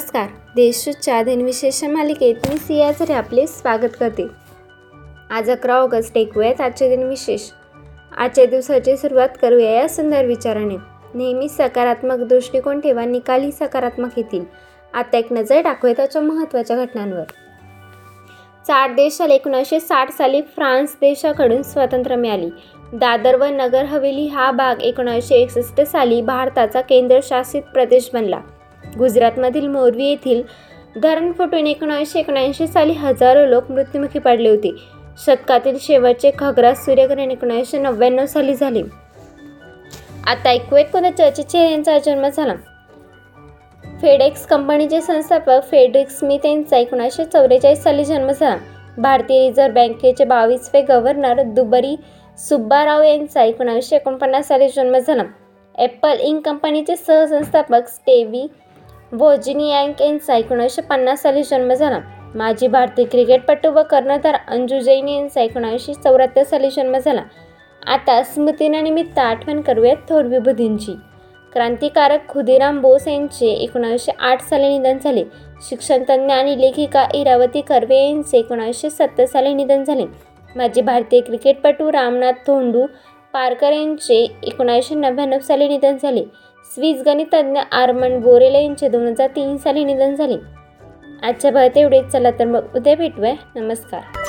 नमस्कार. देशच्या दिनविशेष मालिकेत मी सियाझरे आपले स्वागत करते. आज अकरा ऑगस्ट ऐकूयात आजचे दिनविशेष. आजच्या दिवसाची सुरुवात करूया या सुंदर विचाराने. नेहमी सकारात्मक दृष्टिकोन ठेवा निकालही सकारात्मक येतील. आता एक नजर टाकूया त्याच्या महत्त्वाच्या घटनांवर. चार देशाला एकोणीसशे साठ साली फ्रान्स देशाकडून स्वातंत्र्य मिळाली. दादर व नगर हवेली हा भाग एकोणीसशे एकसष्ट साली भारताचा केंद्रशासित प्रदेश बनला. गुजरातमधील मोरवी येथील धरण फुटून एकोणीसशे एकोणऐंशी साली हजारो लोक मृत्युमुखी पडले होते. शतकातील शेवटचे खग्रास सूर्यग्रहण एकोणीसशे नव्याण्णव साली झाले. आता ऐकूयात कोणत्या चर्चेचे यांचा जन्म झाला? फेडेक्स कंपनीचे संस्थापक फेडरिक स्मिथ यांचा एकोणीसशे चौवेचाळीस साली जन्म झाला. भारतीय रिझर्व्ह बँकेचे बावीसवे गव्हर्नर दुबरी सुब्बाराव यांचा एकोणीसशे एकोणपन्नास साली जन्म झाला. ॲपल इंक कंपनीचे सहसंस्थापक स्टेवी वोजिनियांक यांचा एकोणीसशे पन्नास साली जन्म झाला. माजी भारतीय क्रिकेटपटू व कर्णधार अंजू जैन यांचा एकोणीसशे चौऱ्याहत्तर साली जन्म झाला. आता स्मृतीनानिमित्त आठवण करूयात थोर विभूतींची क्रांतिकारक खुदिराम बोस यांचे एकोणीसशे आठ साली निधन झाले. शिक्षणतज्ञ आणि लेखिका इरावती कर्वे यांचे एकोणीसशे सत्तर साली निधन झाले. माजी भारतीय क्रिकेटपटू रामनाथ धोंडू पारकर यांचे एकोणीसशे नव्याण्णव साली निधन झाले. स्विस गणितज्ञ आर्मंड बोरेला यांचे दोन हजार तीन साली निधन झाले. आजच्या भारत एवढेच. चला तर मग उद्या भेटूया. नमस्कार.